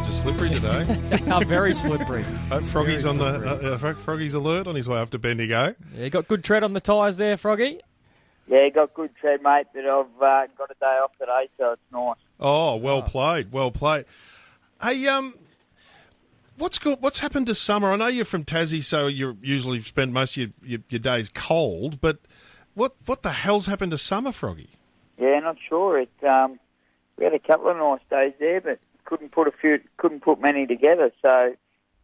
roads are slippery today. they are very slippery. Hope Froggy's Very on the uh, uh, Froggy's alert on his way up to Bendigo. Yeah, you got good tread on the tyres there, Froggy. Yeah, got good tread, mate, but I've uh, got a day off today, so it's nice. Oh, well played, well played. Hey, um, what's go- what's happened to summer? I know you're from Tassie, so you usually spend most of your, your, your days cold. But what what the hell's happened to summer, Froggy? Yeah, not sure. It um, we had a couple of nice days there, but couldn't put a few, couldn't put many together. So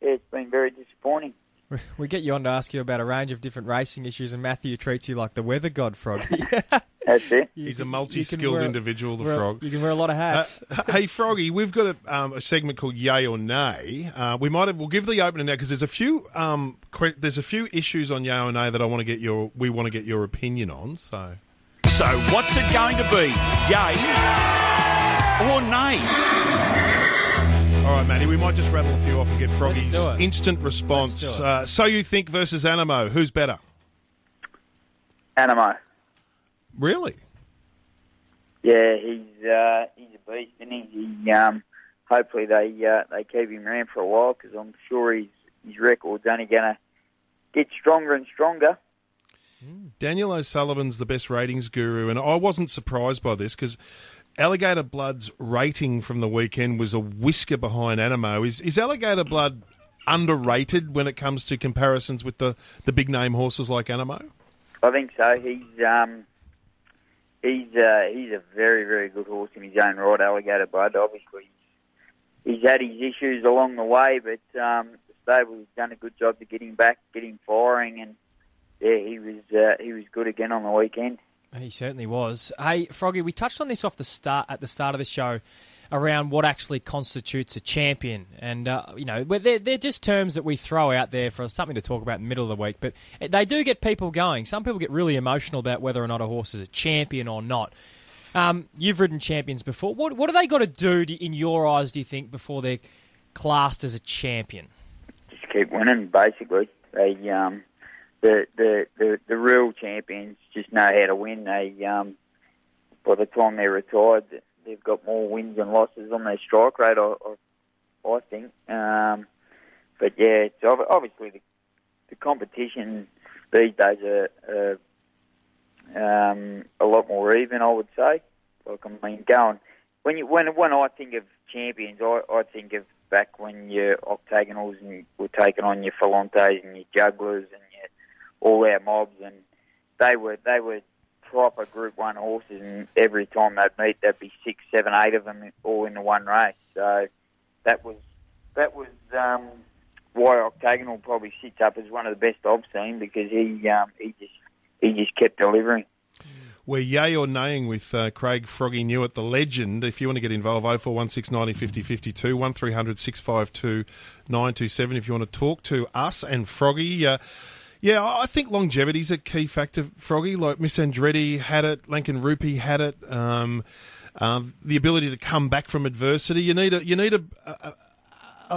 yeah, it's been very disappointing. We- We get you on to ask you about a range of different racing issues, and Matthew treats you like the weather god, Froggy. That's it. You He's can- a multi-skilled wear- individual, the wear- frog. You can wear a lot of hats. Uh, hey, Froggy, we've got a, um, a segment called Yay or Nay. Uh, we might have, we'll give the opener now because there's a few um, que- there's a few issues on Yay or Nay that I want to get your we want to get your opinion on. So So, what's it going to be? Yay or nay? All right, Matty, we might just rattle a few off and get Froggy's instant response. Let's do it. Uh, so you think versus Anamoe, who's better? Anamoe. Really? Yeah, he's uh, he's a beast, and he? he um, hopefully they uh, they keep him around for a while because I'm sure his his record's only going to get stronger and stronger. Daniel O'Sullivan's the best ratings guru, and I wasn't surprised by this because Alligator Blood's rating from the weekend was a whisker behind Anamoe. Is is Alligator Blood underrated when it comes to comparisons with the, the big name horses like Anamoe? I think so. He's um, he's uh, he's a very very good horse in his own right, Alligator Blood. Obviously, he's had his issues along the way, but um, the stable's done a good job to get him back, get him firing, and yeah, he was uh, he was good again on the weekend. He certainly was. Hey, Froggy, we touched on this off the start at the start of the show around what actually constitutes a champion, and uh, you know, they're, they're just terms that we throw out there for something to talk about in the middle of the week. But they do get people going. Some people get really emotional about whether or not a horse is a champion or not. Um, you've ridden champions before. What what do they got to do, to, in your eyes, do you think, before they're classed as a champion? Just keep winning, basically. They um, the, the the the real champions just know how to win. They um, by the time they're retired, they've got more wins and losses on their strike rate. I, I, I think. Um, but yeah, it's obviously the, the competition these days are, are um, a lot more even. I would say. Like I mean, going when you when when I think of champions, I, I think of back when your octagonals and were taking on your Filantes and your jugglers and all our mobs, and they were they were proper Group One horses, and every time they'd meet, there'd be six, seven, eight of them all in the one race. So that was that was um, why Octagonal probably sits up as one of the best I've seen because he um, he just he just kept delivering. We're yay or naying with uh, Craig Froggy Newitt, the legend. If you want to get involved, 0416 90 50 52, 1300 652 927 if you want to talk to us and Froggy. Uh, yeah, I think longevity's a key factor, Froggy. Like Miss Andretti had it, Lankan Rupee had it. Um, um, the ability to come back from adversity. You need a you need a, a,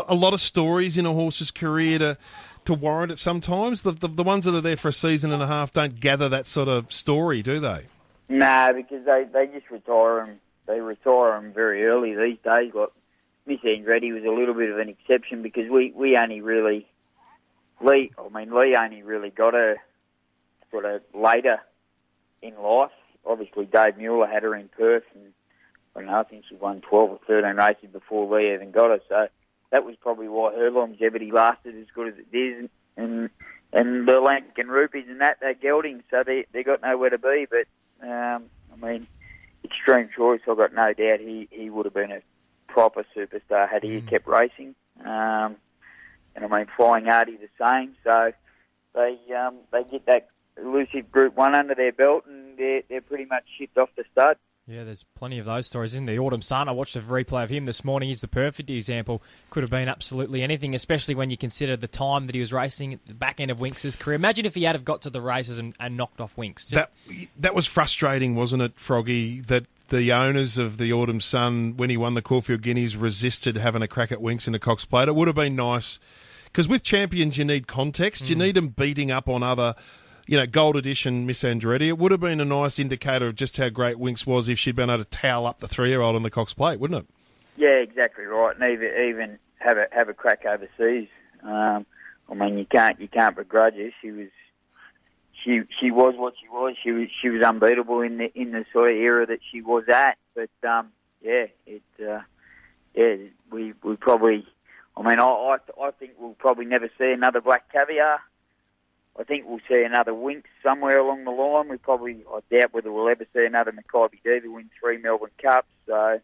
a lot of stories in a horse's career to to warrant it. Sometimes the, the the ones that are there for a season and a half don't gather that sort of story, do they? Nah, because they they just retire them. They retire them very early these days. Like Miss Andretti was a little bit of an exception because we we only really Lee. I mean Lee only really got her sort of later in life. Obviously, Dave Mueller had her in Perth, and I don't know. I think she won twelve or thirteen races before Lee even got her. So that was probably why her longevity lasted as good as it did. And and the Lankan Rupees and that they're gelding, so they they got nowhere to be. But um, I mean, extreme choice. I've got no doubt he, he would have been a proper superstar had he kept racing. Um, and I mean, Flying Artie the same. So they um, they get that elusive Group One under their belt, and they're they're pretty much shipped off the stud. Yeah, there's plenty of those stories in the Autumn Sun. I watched a replay of him this morning. He's the perfect example. Could have been absolutely anything, especially when you consider the time that he was racing at the back end of Winx' career. Imagine if he had have got to the races and, and knocked off Winx. Just- That that was frustrating, wasn't it, Froggy? That the owners of the Autumn Sun, when he won the Caulfield Guineas, resisted having a crack at Winx in the Cox Plate. It would have been nice because with champions, you need context. You need them beating up on other. You know, gold edition Miss Andretti. It would have been a nice indicator of just how great Winx was if she'd been able to towel up the three-year-old on the Cox Plate, wouldn't it? Yeah, exactly right. And even even have a have a crack overseas. Um, I mean, you can't you can't begrudge her. She was she she was what she was. She was she was unbeatable in the in the sort of era that she was at. But um, yeah, it uh, yeah we we probably. I mean, I, I I think we'll probably never see another black caviar. I think we'll see another Winx somewhere along the line. We probably, I doubt whether we'll ever see another Makybe Diva win three Melbourne Cups. So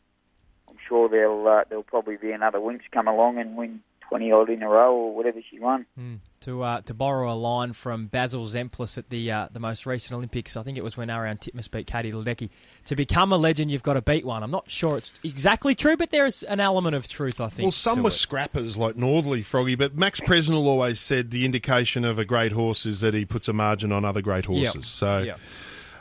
I'm sure there'll uh, there'll probably be another Winx come along and win 20 odd in a row or whatever she won. Mm. To uh, to borrow a line from Basil Zempilas at the uh, the most recent Olympics, I think it was when Ariarne Titmus beat Katie Ledecky. To become a legend, you've got to beat one. I'm not sure it's exactly true, but there is an element of truth, I think. Well, some were it. scrappers like Northerly Froggy, but Max Presnell always said the indication of a great horse is that he puts a margin on other great horses. Yep. So. Yep.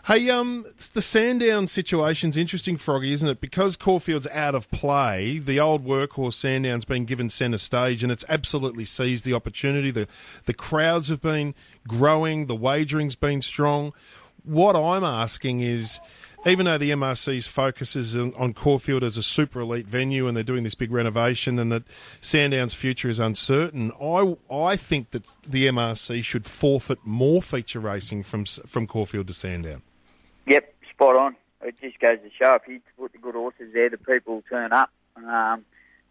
Hey, um, the Sandown situation's interesting, Froggy, isn't it? Because Caulfield's out of play, the old workhorse Sandown's been given centre stage, and it's absolutely seized the opportunity. The the crowds have been growing, the wagering's been strong. What I'm asking is, even though the MRC's focuses on, on Caulfield as a super elite venue, and they're doing this big renovation, and that Sandown's future is uncertain, I I think that the MRC should forfeit more feature racing from from Caulfield to Sandown. Yep, spot on. It just goes to show if you put the good horses there, the people turn up. Um,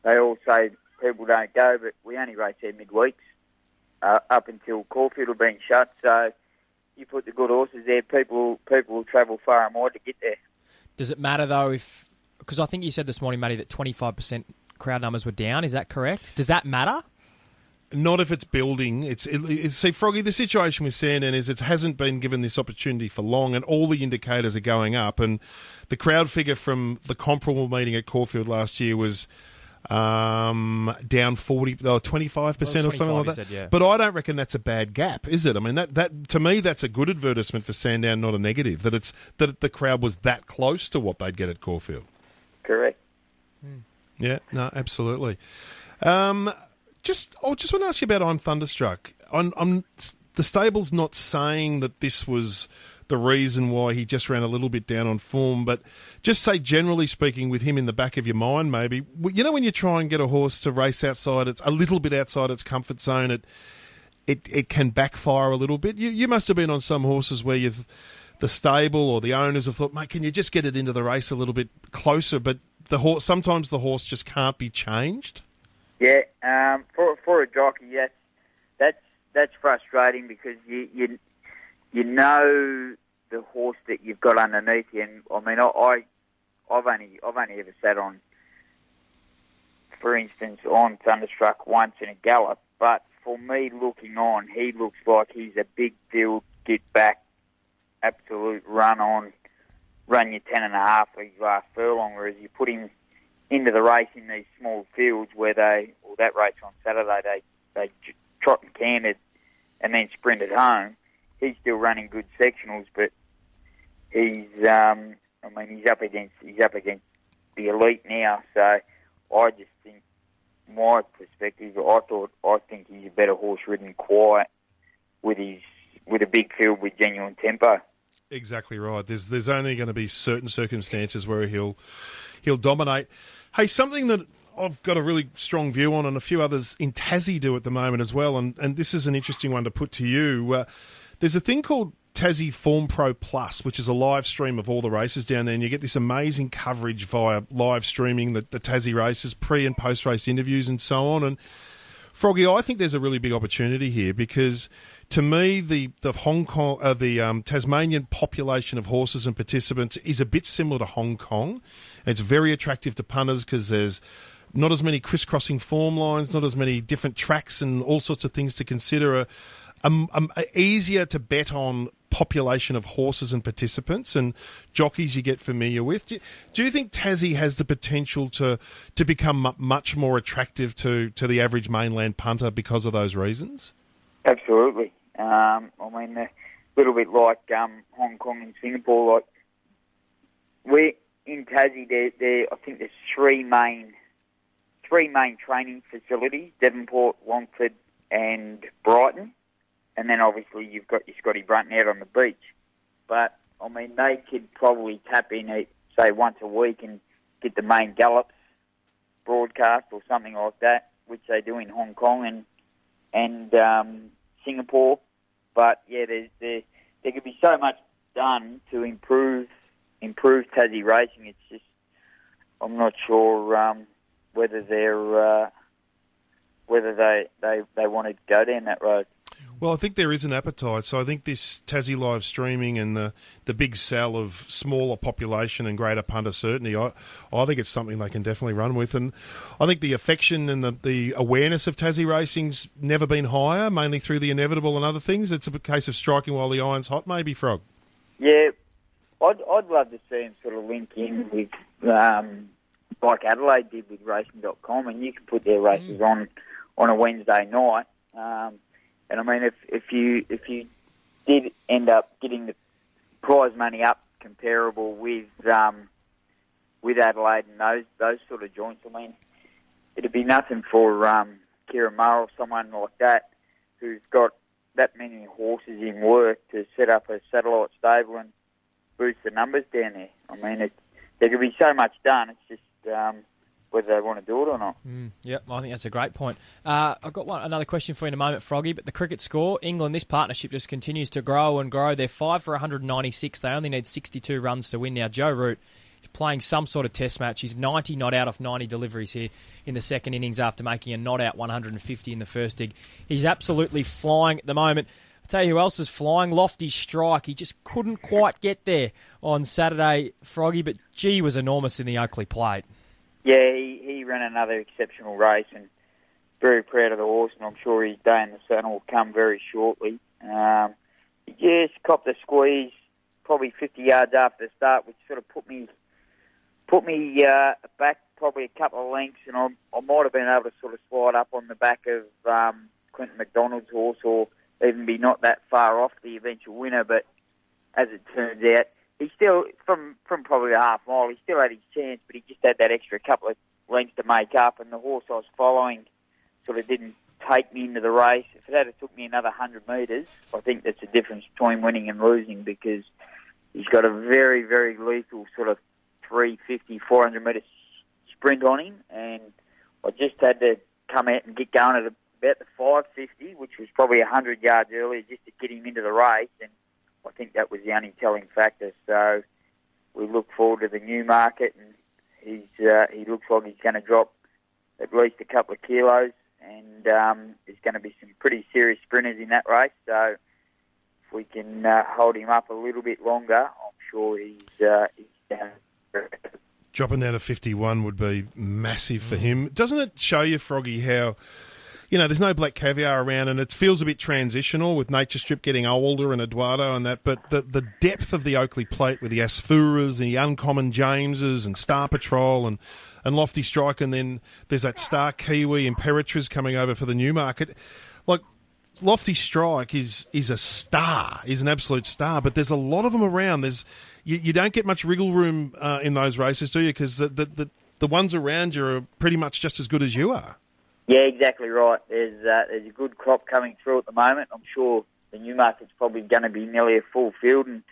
they all say people don't go, but we only race there midweeks uh, up until Caulfield will been shut. So you put the good horses there, people people will travel far and wide to get there. Does it matter though if because I think you said this morning, Matty, that 25% crowd numbers were down. Is that correct? Does that matter? Not if it's building. It's it, it, see, Froggy. The situation with Sandown is it hasn't been given this opportunity for long, and all the indicators are going up. And the crowd figure from the comparable meeting at Caulfield last year was um, down 40 or 25 percent or something like that. Said, yeah. But I don't reckon that's a bad gap, is it? I mean, that that to me that's a good advertisement for Sandown, not a negative. That it's that the crowd was that close to what they'd get at Caulfield. Correct. Yeah, no, absolutely. Um, just, I just want to ask you about I'm Thunderstruck. I'm, I'm, the stable's not saying that this was the reason why he just ran a little bit down on form, but just say generally speaking, with him in the back of your mind, maybe you know when you try and get a horse to race outside, it's a little bit outside its comfort zone. It it it can backfire a little bit. You you must have been on some horses where you've the stable or the owners have thought, mate, can you just get it into the race a little bit closer? But the horse sometimes the horse just can't be changed. Yeah, um, for for a jockey, yes, that's that's frustrating because you you you know the horse that you've got underneath you. And I mean, I, I I've only I've only ever sat on, for instance, on Thunderstruck once in a gallop. But for me, looking on, he looks like he's a big deal, get back, absolute run on, run your ten and a half his last furlong. Whereas you put him into the race in these small fields where they, or that race on Saturday, they they trot and cantered and then sprinted home. He's still running good sectionals, but he's, um, I mean, he's up against he's up against the elite now. So I just think, my perspective, I thought I think he's a better horse ridden quiet with his with a big field with genuine tempo. Exactly right. There's there's only going to be certain circumstances where he'll he'll dominate. Hey, something that I've got a really strong view on, and a few others in Tassie do at the moment as well. And and this is an interesting one to put to you. Uh, there's a thing called Tassie Form Pro Plus, which is a live stream of all the races down there, and you get this amazing coverage via live streaming the, the Tassie races, pre and post race interviews, and so on. And Froggy, I think there's a really big opportunity here because to me, the the Hong Kong, uh, the um, Tasmanian population of horses and participants is a bit similar to Hong Kong. It's very attractive to punters because there's not as many crisscrossing form lines, not as many different tracks, and all sorts of things to consider. Um, um, easier to bet on population of horses and participants and jockeys you get familiar with. Do do you think Tassie has the potential to to become much more attractive to, to the average mainland punter because of those reasons? Absolutely. Um, I mean, a little bit like um, Hong Kong and Singapore. Like we in Tassie, there, there I think there's three main three main training facilities: Devonport, Longford, and Brighton. And then obviously you've got your Scotty Brunton out on the beach. But I mean, they could probably tap in, say once a week and get the main gallops broadcast or something like that, which they do in Hong Kong and and um, Singapore. But yeah, there's, there there could be so much done to improve improve Tassie racing. It's just I'm not sure um, whether they're uh, whether they, they, they want to go down that road. Well, I think there is an appetite. So I think this Tassie live streaming and the, the big sell of smaller population and greater punter certainty, I, I think it's something they can definitely run with. And I think the affection and the, the awareness of Tassie racing's never been higher, mainly through the inevitable and other things. It's a case of striking while the iron's hot, maybe, Frog. Yeah, I'd, I'd love to see him sort of link in with, um, like Adelaide did with racing.com, and you can put their races mm. on on a Wednesday night. Um, and I mean, if if you if you did end up getting the prize money up comparable with um, with Adelaide and those those sort of joints, I mean, it'd be nothing for um, Ciaron Maher or someone like that who's got that many horses in work to set up a satellite stable and boost the numbers down there. I mean, it, there could be so much done. It's just um, whether they want to do it or not. Mm, yep, I think that's a great point. Uh, I've got one, another question for you in a moment, Froggy. But the cricket score, England, this partnership just continues to grow and grow. They're five for 196. They only need 62 runs to win now. Joe Root is playing some sort of test match. He's 90 not out of 90 deliveries here in the second innings after making a not out 150 in the first dig. He's absolutely flying at the moment. I'll tell you who else is flying. Lofty Strike. He just couldn't quite get there on Saturday, Froggy, but gee was enormous in the Oakleigh plate. Yeah, he, he ran another exceptional race and very proud of the horse, and I'm sure his day in the sun will come very shortly. Um, he just copped a squeeze probably 50 yards after the start, which sort of put me put me uh, back probably a couple of lengths, and I, I might have been able to sort of slide up on the back of um, Quinton McDonald's horse, or even be not that far off the eventual winner. But as it turns out, he still from from probably a half mile. He still had his chance, but he just had that extra couple of lengths to make up. And the horse I was following sort of didn't take me into the race. If it had it took me another hundred metres, I think that's the difference between winning and losing because he's got a very very lethal sort of 350, 400 metre sprint on him, and I just had to come out and get going at about the 550, which was probably 100 yards earlier, just to get him into the race. And I think that was the only telling factor. So we look forward to the Newmarket, and he's uh, he looks like he's going to drop at least a couple of kilos, and um, there's going to be some pretty serious sprinters in that race. So if we can uh, hold him up a little bit longer, I'm sure he's uh, he's down. Dropping down to 51 would be massive for him. Doesn't it show you, Froggy, how you know, there's no black caviar around, and it feels a bit transitional with Nature Strip getting older and Eduardo and that. But the the depth of the Oakleigh Plate with the Asfooras and the Uncommon Jameses and Star Patrol and and Lofty Strike, and then there's that Star Kiwi Imperatriz coming over for the Newmarket. Like Lofty Strike is is a star, is an absolute star. But there's a lot of them around. There's you, you don't get much wriggle room uh, in those races, do you? Because the, the the the ones around you are pretty much just as good as you are. Yeah, exactly right. There's uh, there's a good crop coming through at the moment. I'm sure the Newmarket's probably going to be nearly a full field, and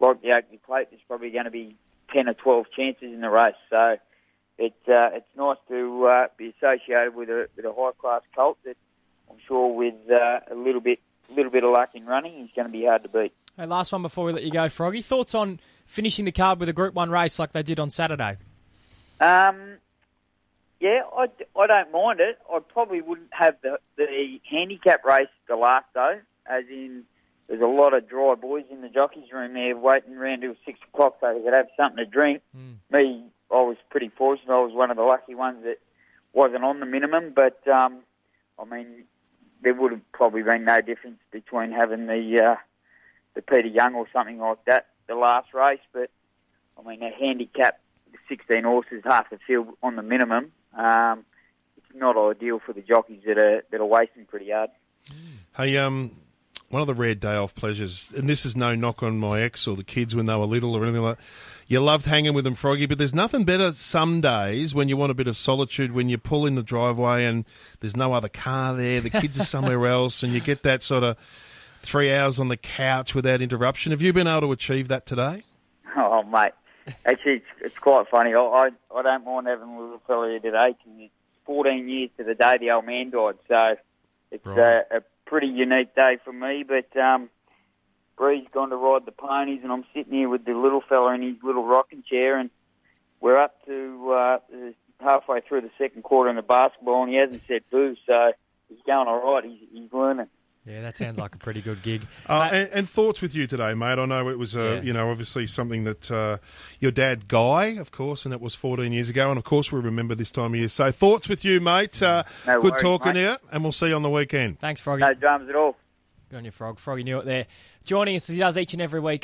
like the Oakleigh Plate, there's probably going to be ten or twelve chances in the race. So it's uh, it's nice to uh, be associated with a with a high class colt that I'm sure with uh, a little bit little bit of luck in running, he's going to be hard to beat. Hey, last one before we let you go, Froggy. Thoughts on finishing the card with a Group One race like they did on Saturday? Um, yeah, I, I don't mind it. I probably wouldn't have the, the handicap race the last though, as in there's a lot of dry boys in the jockeys room there waiting around till six o'clock so they could have something to drink. Mm. Me, I was pretty fortunate. I was one of the lucky ones that wasn't on the minimum, but um, I mean, there would have probably been no difference between having the uh, the Peter Young or something like that the last race. But I mean, a handicap 16 horses, half the field on the minimum um, it's not ideal for the jockeys that are that are wasting pretty hard. Hey, um, one of the rare day off pleasures, and this is no knock on my ex or the kids when they were little or anything like. that. You loved hanging with them, Froggy, but there's nothing better some days when you want a bit of solitude when you pull in the driveway and there's no other car there, the kids are somewhere else, and you get that sort of three hours on the couch without interruption. Have you been able to achieve that today? Oh, mate, actually, it's, it's quite funny. I, I I don't mind having a little fella here today 'cause it's 14 years to the day the old man died. So it's Right. a, a pretty unique day for me. But um, Bree's gone to ride the ponies, and I'm sitting here with the little fella in his little rocking chair, and we're up to uh, halfway through the second quarter in the basketball, and he hasn't said boo. So he's going all right. He's, he's learning. Yeah, that sounds like a pretty good gig. Uh, and, and thoughts with you today, mate. I know it was, uh, Yeah. you know, obviously something that uh, your dad, Guy, of course, and it was 14 years ago, and of course we remember this time of year. So thoughts with you, mate. Uh, No good worries, talking mate. here, and we'll see you on the weekend. Thanks, Froggy. No dramas at all. Good on your frog. Froggy Newitt there. Joining us as he does each and every week